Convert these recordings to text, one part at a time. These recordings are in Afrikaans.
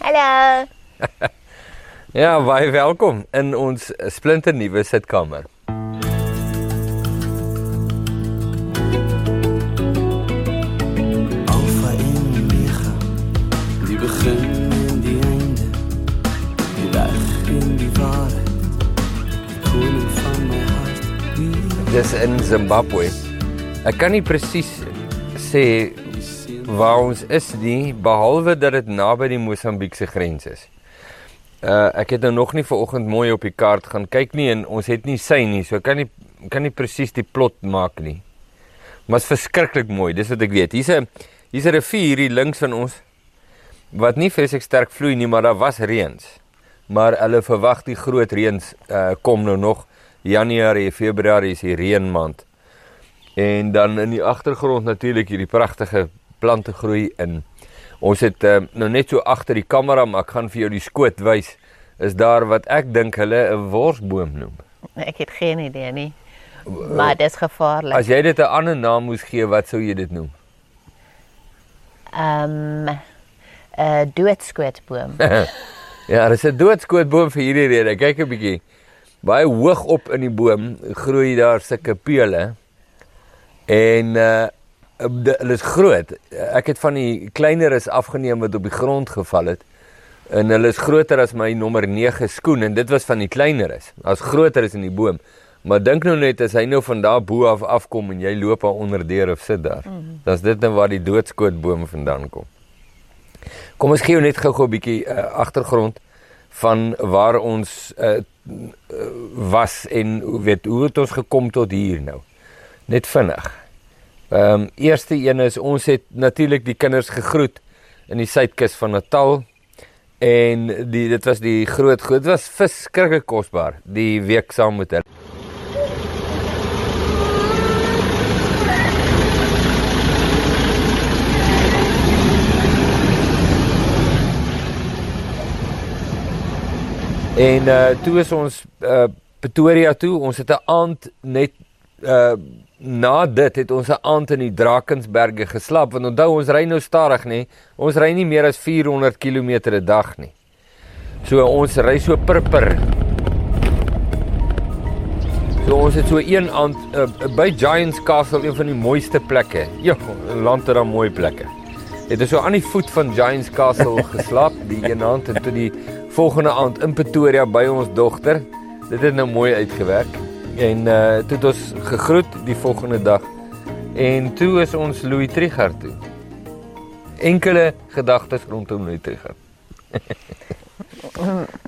Hallo. Ja, baie welkom in ons splinternuwe sitkamer. Alpha en Omega, die begin en die einde, die weg en die waarheid, die koning van my hart. Dis in Zimbabwe. Ek kan nie presies sê waar ons is nie behalwe dat dit naby die Mosambiekse grens is. Uh ek het nou nog nie vanoggend mooi op die kaart gaan kyk nie en ons het nie sy nie, so kan nie kan nie presies die plot maak nie. Maar is verskriklik mooi, dis wat ek weet. Hier's 'n hier's 'n rivier hier links van ons wat nie vreeslik sterk vloei nie, maar daar was reëns. Maar hulle verwag die groot reëns uh kom nou nog Januarie, Februarie is die reënmaand. En dan in die agtergrond natuurlik hierdie pragtige plante groei in. Ons het uh, nou net so agter die kamera, maar ek gaan vir jou die skoot wys. Is daar wat ek dink hulle 'n worsboom noem. Ek het geen idee nie. Maar dit is gevaarlik. As jy dit 'n ander naam moes gee, wat sou jy dit noem? Ehm 'n uh, doodskootboom. ja, dis 'n doodskootboom vir hierdie rede. Kyk 'n bietjie. Baie hoog op in die boom groei daar sulke pele. En uh hulle is groot. Ek het van die kleiner is afgeneem wat op die grond geval het. En hulle is groter as my nommer 9 skoen en dit was van die kleiner is. As groter is in die boom. Maar dink nou net as hy nou van daar bo af afkom en jy loop daar onder deur of sit daar. Mm -hmm. Dan is dit nou waar die doodskootboom vandaan kom. Kom ons gee jou net gou-gou 'n bietjie uh, agtergrond van waar ons uh, uh, was en weet hoe het ons gekom tot hier nou. Net vinnig. Ehm um, eerste een is ons het natuurlik die kinders gegroet in die suidkus van Natal en die dit was die groot groot was verskriklik kosbaar die week saam met hulle. En uh toe is ons uh Pretoria toe. Ons het 'n aand net uh na dit het ons 'n aand in die Drakensberge geslaap want onthou ons ry nou stadig nê. Ons ry nie meer as 400 km 'n dag nie. So ons ry so purper. So ons het so een aand uh, by Giants Castle, een van die mooiste plekke. Ja, land het daar mooi plekke. Het ons so aan die voet van Giants Castle geslaap die een aand en toe die volgende aand in Pretoria by ons dogter. Dit het nou mooi uitgewerk. En uh toe het ons gegroet die volgende dag. En toe is ons Louis Trigard toe. Enkele gedagtes rondom Louis Trigard.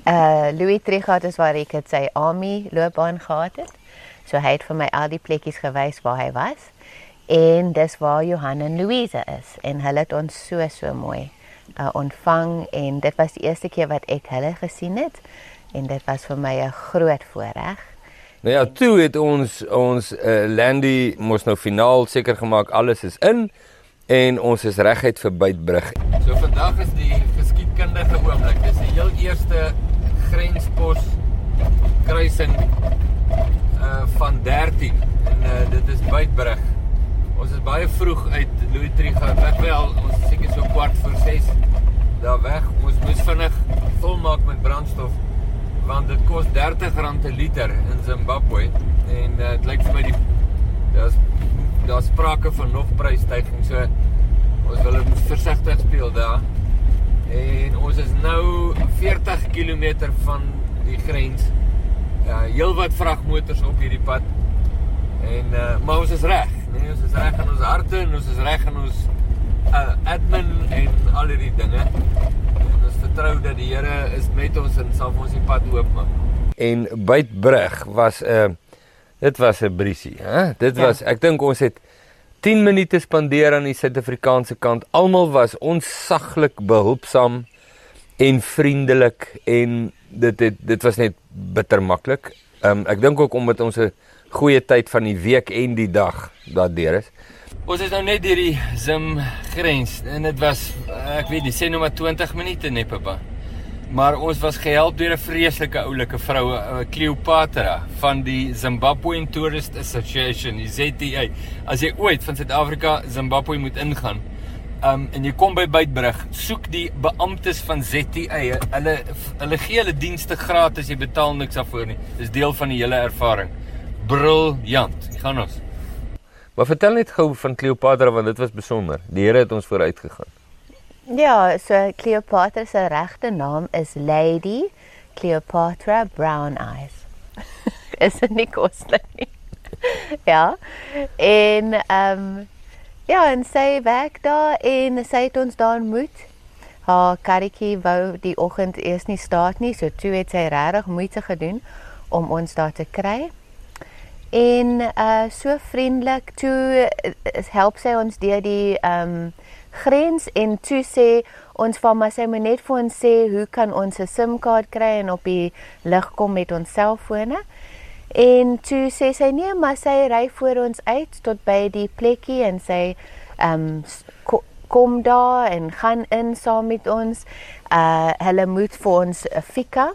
uh Louis Trichardt is waar ek het sy army loopbaan gehad het. So hy het vir my al die plekkies gewys waar hy was. En dis waar Johan en Louise is en hulle het ons so so mooi uh, ontvang en dit was die eerste keer wat ek hulle gesien het en dit was vir my 'n groot voorreg. Nou ja, toe het ons ons uh, Landy mos nou finaal seker gemaak alles is in en ons is reguit vir Bytbrug. So vandag is die geskiedkundige oomblik. Dis die heel eerste grenspos kruising uh van 13 en uh, dit is Bytbrug. Ons is baie vroeg uit Louis Trigard weg wel. Ons is seker so kwart voor 6 daar weg. Ons moes vinnig volmaak met brandstof want dit kos R30 'n liter in Zimbabwe en uh, dit lyk vir my die daar's daar's sprake van nog prysstygings. So ons wil dit versigtig speel daar. En ons is nou 40 km van die grens. Ja, uh, heelwat vragmotors op hierdie pad. En uh, maar ons is reg. Nee, ons is reg in ons harte en ons is reg in ons uh, admin en al hierdie dinge. Vertrou dat die Here is met ons en sal ons die pad oopmaak. En Bytbrug was 'n uh, dit was 'n briesie, hè? Dit ja. was ek dink ons het 10 minute spandeer aan die Suid-Afrikaanse kant. Almal was onsaglik behulpsaam en vriendelik en dit het dit was net bitter maklik. Ehm um, ek dink ook omdat ons 'n goeie tyd van die week en die dag daardeur is. Ons is nou net deur die Zim grens en dit was ek weet nie sê nou maar 20 minute net pappa. Maar ons was gehelp deur 'n vreeslike oulike vrou, Cleopatra van die Zimbabwean Tourist Association, die ZTA. As jy ooit van Suid-Afrika Zimbabwe moet ingaan, Um en jy kom by Bytbrug, soek die beamptes van ZTE. Hulle hulle gee hulle dienste gratis, jy betaal niks daarvoor nie. Dis deel van die hele ervaring. Briljant. Gaan ons. Maar vertel net gou van Cleopatra want dit was besonder. Die Here het ons vooruit gegaan. Ja, so Cleopatra se regte naam is Lady Cleopatra Brown Eyes. is dit nie koslik nie? ja. En ehm um, ja, en sy werk daar en sy het ons daar ontmoet. Haar karretjie wou die oggend eers nie staat nie, so toe het sy regtig moeite gedoen om ons daar te kry. En uh so vriendelik toe uh, help sy ons deur die ehm um, grens en toe sê ons van maar sy moet net vir ons sê hoe kan ons 'n SIM-kaart kry en op die lig kom met ons selfone. En toe sê sy nee, maar sy ry voor ons uit tot by die plekkie en sy ehm um, kom daar en gaan in saam met ons. Uh hulle moet vir ons 'n fika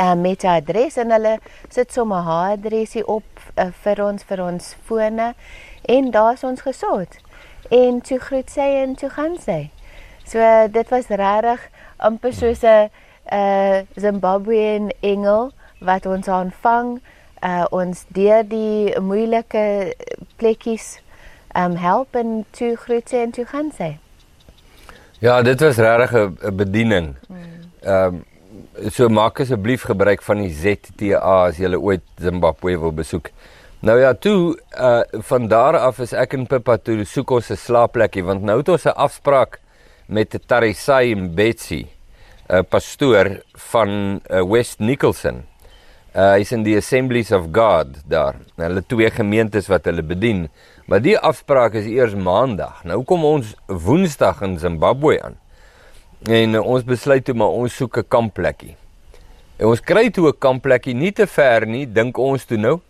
uh, met 'n adres en hulle sit sommer haar adresie op uh, vir ons vir ons fone en daar's ons gesort. En toe groet sy en toe gaan sy. So uh, dit was regtig amper soos 'n uh, Zimbabwean engel wat ons aanvang, uh, ons deur die moeilike plekkies um, help en toe groet sy en toe gaan sy. Ja, dit was regtig 'n bediening. Ehm um, so maak asseblief gebruik van die ZTA as jy ooit Zimbabwe wil besoek. Nou ja, toe uh van daar af is ek en Pippa toe soek ons 'n slaapplekkie want nou het ons 'n afspraak met Tarisai en Betsy, 'n pastoor van uh, West Nicholson. Uh hy's in die Assemblies of God daar. Nou, hulle twee gemeentes wat hulle bedien. Maar die afspraak is eers maandag. Nou kom ons woensdag in Zimbabwe aan. En uh, ons besluit toe maar ons soek 'n kampplekkie. En ons kry toe 'n kampplekkie nie te ver nie, dink ons toe nou.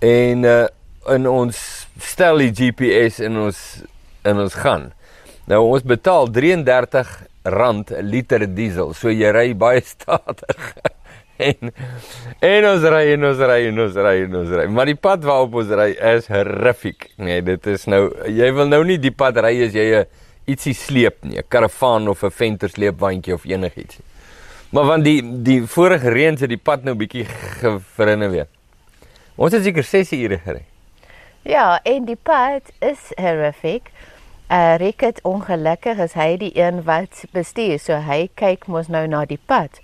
En uh in ons stel die GPS in ons in ons gaan. Nou ons betaal 33 rand 'n liter diesel. So jy ry baie stadig. en en ons ry en ons ry en ons ry en ons ry. Maar die pad waarop ons ry is horrific. Nee, dit is nou jy wil nou nie die pad ry as jy 'n ietsie sleep nie, 'n karavaan of 'n venter sleepwandjie of enigiets. Maar want die die vorige reën het die pad nou bietjie verinne weer. Ons het seker 6 ure gery. Ja, en die pad is horrific. Uh Rick het ongelukkig is hy die een wat bestuur, so hy kyk mos nou na die pad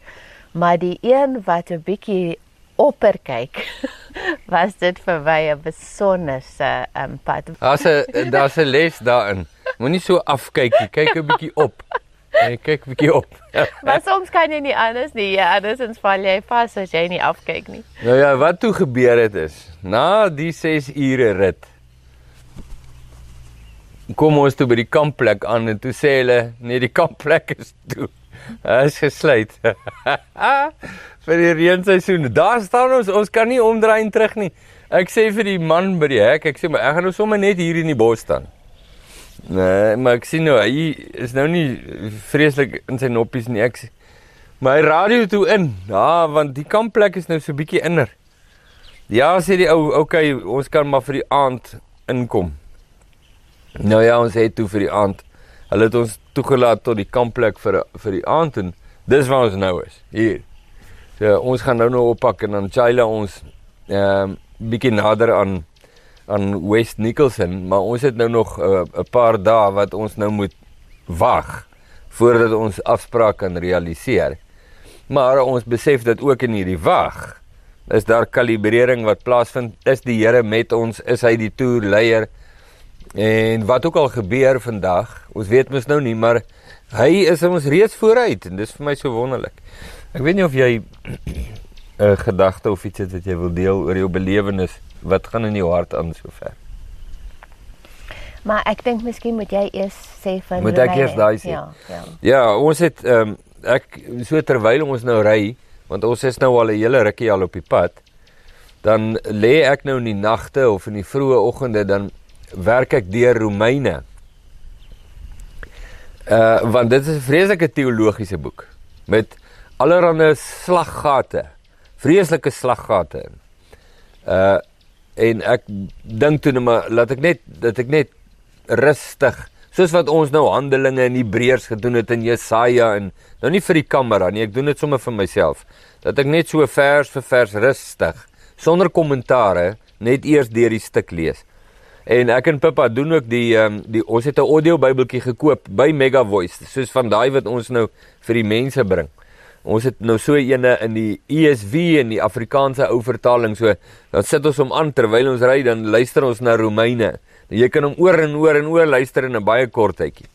maar die een wat 'n bietjie opper kyk was dit vir my 'n besonderse um, pad. Daar's 'n daar's 'n les daarin. Moenie so afkyk nie, kyk 'n bietjie op. Jy kyk 'n bietjie op. maar soms kan jy nie anders nie. Ja, andersins val jy vas as jy nie afkyk nie. Nou ja, wat toe gebeur het is, na die 6 ure rit kom ons toe by die kampplek aan en toe sê hulle, nee, die kampplek is toe. Hy is gesluit. vir die reenseisoen. Daar staan ons, ons kan nie omdraai en terug nie. Ek sê vir die man by die hek, ek sê maar ek gaan nou sommer net hier in die bos staan. Nee, maar ek sien nou hy is nou nie vreeslik in sy noppies nie. Ek my radio toe in. Ja, want die kampplek is nou so bietjie inner. Ja, sê die ou, okay, ons kan maar vir die aand inkom. Nou ja, ons het toe vir die aand Hulle het ons toegelaat tot die kampplek vir vir die aand en dis waar ons nou is. Hier. So ons gaan nou nou oppak en dan Chila ons ehm um, bietjie nader aan aan West Nicholson, maar ons het nou nog eh, 'n uh, paar dae wat ons nou moet wag voordat ons afspraak kan realiseer. Maar ons besef dat ook in hierdie wag is daar kalibrering wat plaasvind. Is die Here met ons? Is hy die toerleier? En wat ook al gebeur vandag, ons weet mos nou nie, maar hy is ons reeds vooruit en dis vir my so wonderlik. Ek weet nie of jy 'n gedagte of iets het wat jy wil deel oor jou belewenis. Wat gaan in jou hart aan sover? Maar ek dink miskien moet jy eers sê van Moet ek eers daai sê? Ja, ja. Ja, ons het ehm um, ek so terwyl ons nou ry, want ons is nou al 'n hele rukkie al op die pad, dan lê ek nou in die nagte of in die vroeë oggende dan werk ek deur Romeine. Uh want dit is 'n vreeslike teologiese boek met allerlei slaggate, vreeslike slaggate. Uh en ek dink toe net maar laat ek net dat ek net rustig Soos wat ons nou Handelinge in Hebreërs gedoen het in Jesaja en nou nie vir die kamera nie, ek doen dit sommer vir myself. Dat ek net so vers vir vers rustig sonder kommentare net eers deur die stuk lees. En ek en Pippa doen ook die ehm um, die ons het 'n audio Bybeltjie gekoop by Mega Voice, soos van daai wat ons nou vir die mense bring. Ons het nou so eene in die ESV en die Afrikaanse ou vertaling, so dan sit ons hom aan terwyl ons ry, dan luister ons na Romeine. Jy kan hom oor en oor en oor luister in 'n baie kort tydjie.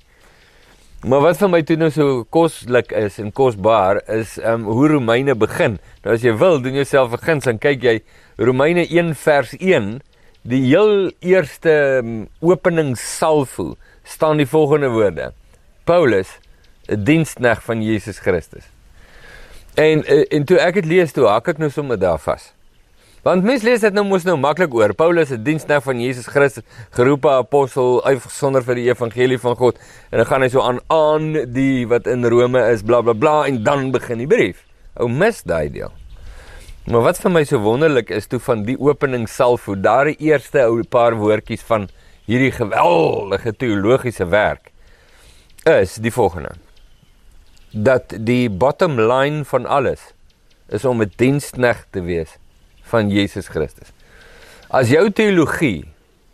Maar wat vir my toe nou so koslik is en kosbaar is um, hoe Romeine begin. Nou as jy wil, doen jouself 'n guns en kyk jy Romeine 1 vers 1 Die heel eerste um, openingssalvo staan die volgende woorde: Paulus, 'n dienskneg van Jesus Christus. En eh, en toe ek dit lees, toe hak ek nou sommer daar vas. Want mense lees dit nou mos nou maklik oor. Paulus, 'n dienskneg van Jesus Christus, geroepe apostel, uitgesonder vir die evangelie van God. En dan gaan hy so aan aan die wat in Rome is, bla bla bla en dan begin die brief. Ou mis daai deel. Maar wat vir my so wonderlik is toe van die opening self, hoe daar die eerste ou paar woordjies van hierdie geweldige teologiese werk is die volgende. Dat die bottom line van alles is om 'n diensknegt te wees van Jesus Christus. As jou teologie,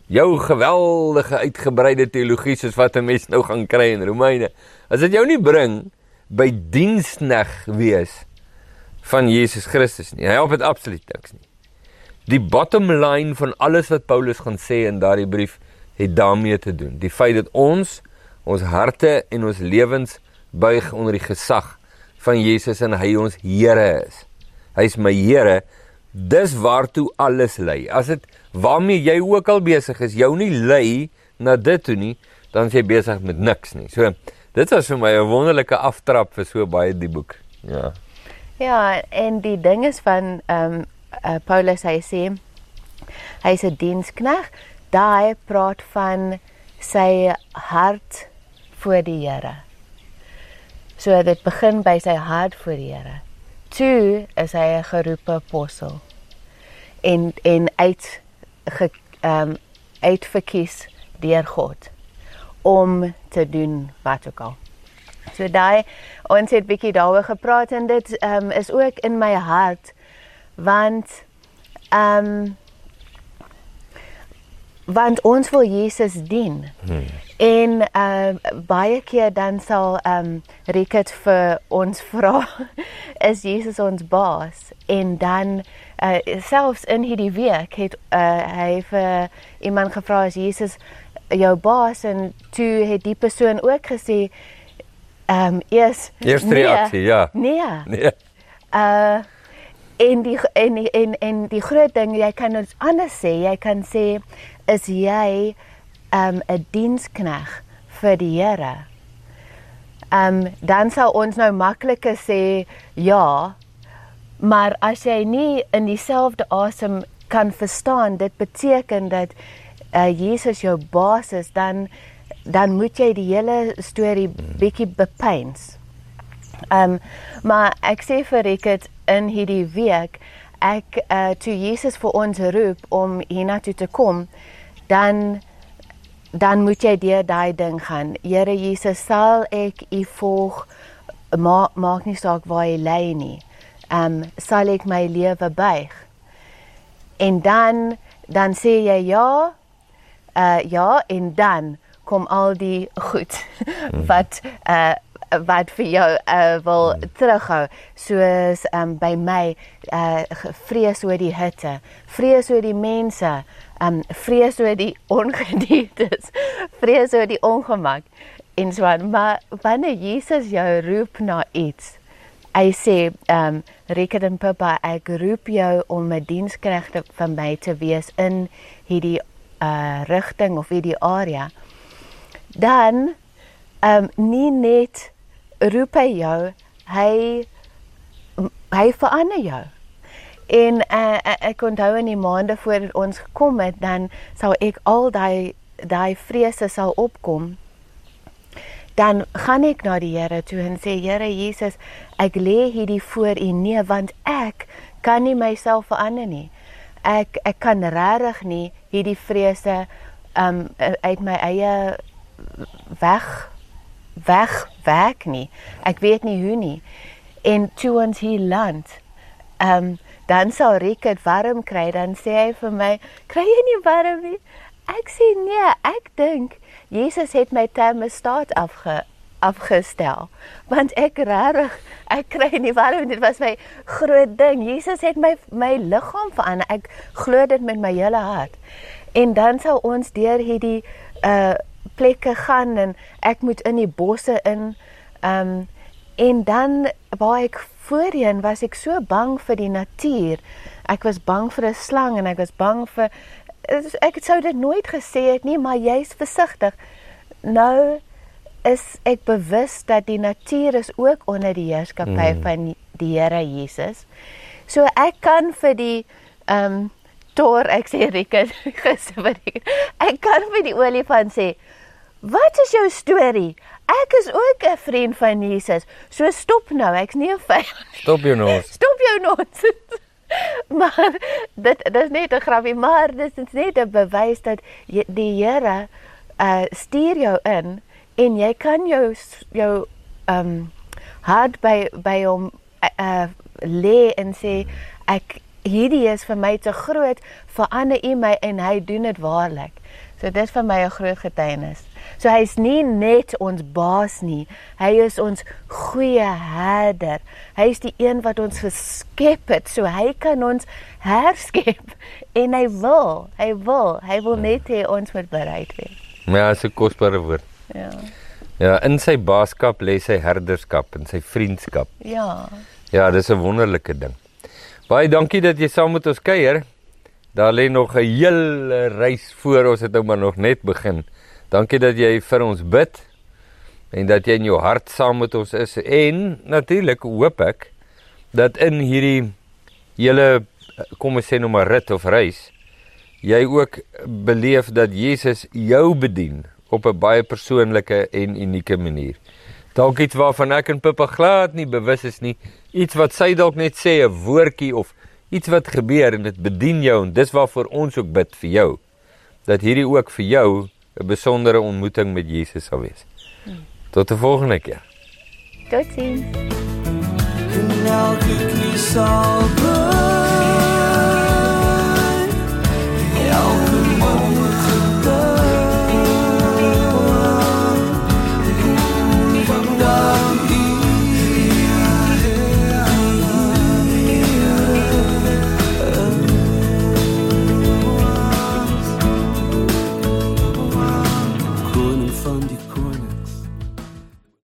jou geweldige uitgebreide teologie soos wat 'n mens nou gaan kry in Romeine, as dit jou nie bring by diensknegt wees van Jesus Christus nie. Hy help dit absoluut niks nie. Die bottom line van alles wat Paulus gaan sê in daardie brief het daarmee te doen. Die feit dat ons ons harte en ons lewens buig onder die gesag van Jesus en hy ons Here is. Hy is my Here. Dis waartoe alles lei. As dit waarmee jy ook al besig is, jou nie lei na dit toe nie, dan is jy besig met niks nie. So dit was vir my 'n wonderlike aftrap vir so baie die boek. Ja. Ja, en die ding is van ehm um, uh, Paulus hy sê hy's 'n dienskneg. Daai praat van sy hart vir die Here. So dit begin by sy hart vir die Here. Toe is hy 'n geroepe apostel. En en uit ge ehm um, uitverkies deur God om te doen wat ook al. So daai ons het bietjie daaroor gepraat en dit um, is ook in my hart want ehm um, want ons wil Jesus dien. Hmm. En uh baie keer dan sal um, Ricket vir ons vra is Jesus ons baas en dan uh selfs in hierdie week het uh hy vir iemand gevra is Jesus jou baas en toe het die persoon ook gesê um, eers Eerste nee, reaksie, ja. Nee. Nee. Uh en die en die, en en die groot ding jy kan ons anders sê, jy kan sê is jy ehm um, 'n dienskneg vir die Here. Um, dan sou ons nou makliker sê ja. Maar as jy nie in dieselfde asem kan verstaan, dit beteken dat uh, Jesus jou baas is, dan dan moet jy die hele storie bietjie bepeins. Ehm um, maar ek sê vir dit in hierdie week ek uh, toe Jesus vir ons roep om hiernatoe te kom, dan dan moet jy deur daai ding gaan. Here Jesus, sal ek u volg ma maak nie saak waar jy lê nie. Ehm um, sal ek my lewe buig. En dan dan sê jy ja. Uh ja en dan kom al die goed wat uh wat vir jou uh wil mhm. terughou soos um by my uh vrees oor die hitte vrees oor die mense um vrees oor die ongediertes vrees oor die ongemak en so aan maar wanneer Jesus jou roep na iets hy sê um Rickert en Papa ek roep jou om 'n dienskregte van my te wees in hierdie uh rigting of hierdie area dan ehm um, nie net roep hy jou, hy hy verander jou. En uh, ek onthou in die maande voor ons gekom het, dan sou ek al daai daai vrese sou opkom. Dan gaan ek na die Here toe en sê Here Jesus, ek lê hierdie voor U nee want ek kan nie myself verander nie. Ek ek kan regtig nie hierdie vrese um uit my eie weg wegwerk nie. Ek weet nie hoe nie. En toe ons hier land, ehm um, dan sou Rick dit warm kry, dan sê hy vir my, "Kry jy nie warm nie?" Ek sê, "Nee, ek dink Jesus het my termostaat afge afgestel. Want ek regtig, ek kry nie warm, dit was my groot ding. Jesus het my my liggaam verander. Ek glo dit met my hele hart. En dan sal ons deur hierdie uh plekke gaan en ek moet in die bosse in ehm um, en dan waar ek voorheen was ek so bang vir die natuur. Ek was bang vir 'n slang en ek was bang vir ek sou dit nooit gesê het nie, maar jy's versigtig. Nou is ek bewus dat die natuur is ook onder die heerskappy mm. van die Here Jesus. So ek kan vir die ehm um, tor ek sê Rikus gesê ek kan vir die olifant sê Wat is jou storie? Ek is ook 'n vriend van Jesus. So stop nou, ek's nie 'n vyand. Stop jou nos. Stop jou nos. maar dit dit is net 'n grapie, maar dit is net 'n bewys dat die Here uh stuur jou in en jy kan jou jou um hart by by hom uh lê en sê ek hierdie is vir my te groot verander u my en hy doen dit waarlik. So dit is vir my 'n groot getuienis. So hy's nie net ons baas nie. Hy is ons goeie herder. Hy is die een wat ons geskep het. So hy kan ons herskep en hy wil. Hy wil. Hy wil net hê ons moet bereid wees. Ja, so kosbare woord. Ja. Ja, in sy baaskap lê sy herderskap en sy vriendskap. Ja. Ja, dis 'n wonderlike ding. Baie dankie dat jy saam met ons kuier. Daar lê nog 'n hele reis voor ons het nou maar nog net begin. Dankie dat jy vir ons bid en dat jy in jou hart saam met ons is en natuurlik hoop ek dat in hierdie hele kom ons sê nou maar rit of reis jy ook beleef dat Jesus jou bedien op 'n baie persoonlike en unieke manier. Dalk iets waarvan ek en Pippa glad nie bewus is nie, iets wat sy dalk net sê 'n woordjie of iets wat gebeur en dit bedien jou en dis waarvoor ons ook bid vir jou dat hierdie ook vir jou 'n besondere ontmoeting met Jesus sal wees. Tot 'n volgende keer. Totsiens. Nou kyk jy sal bly. Elke moment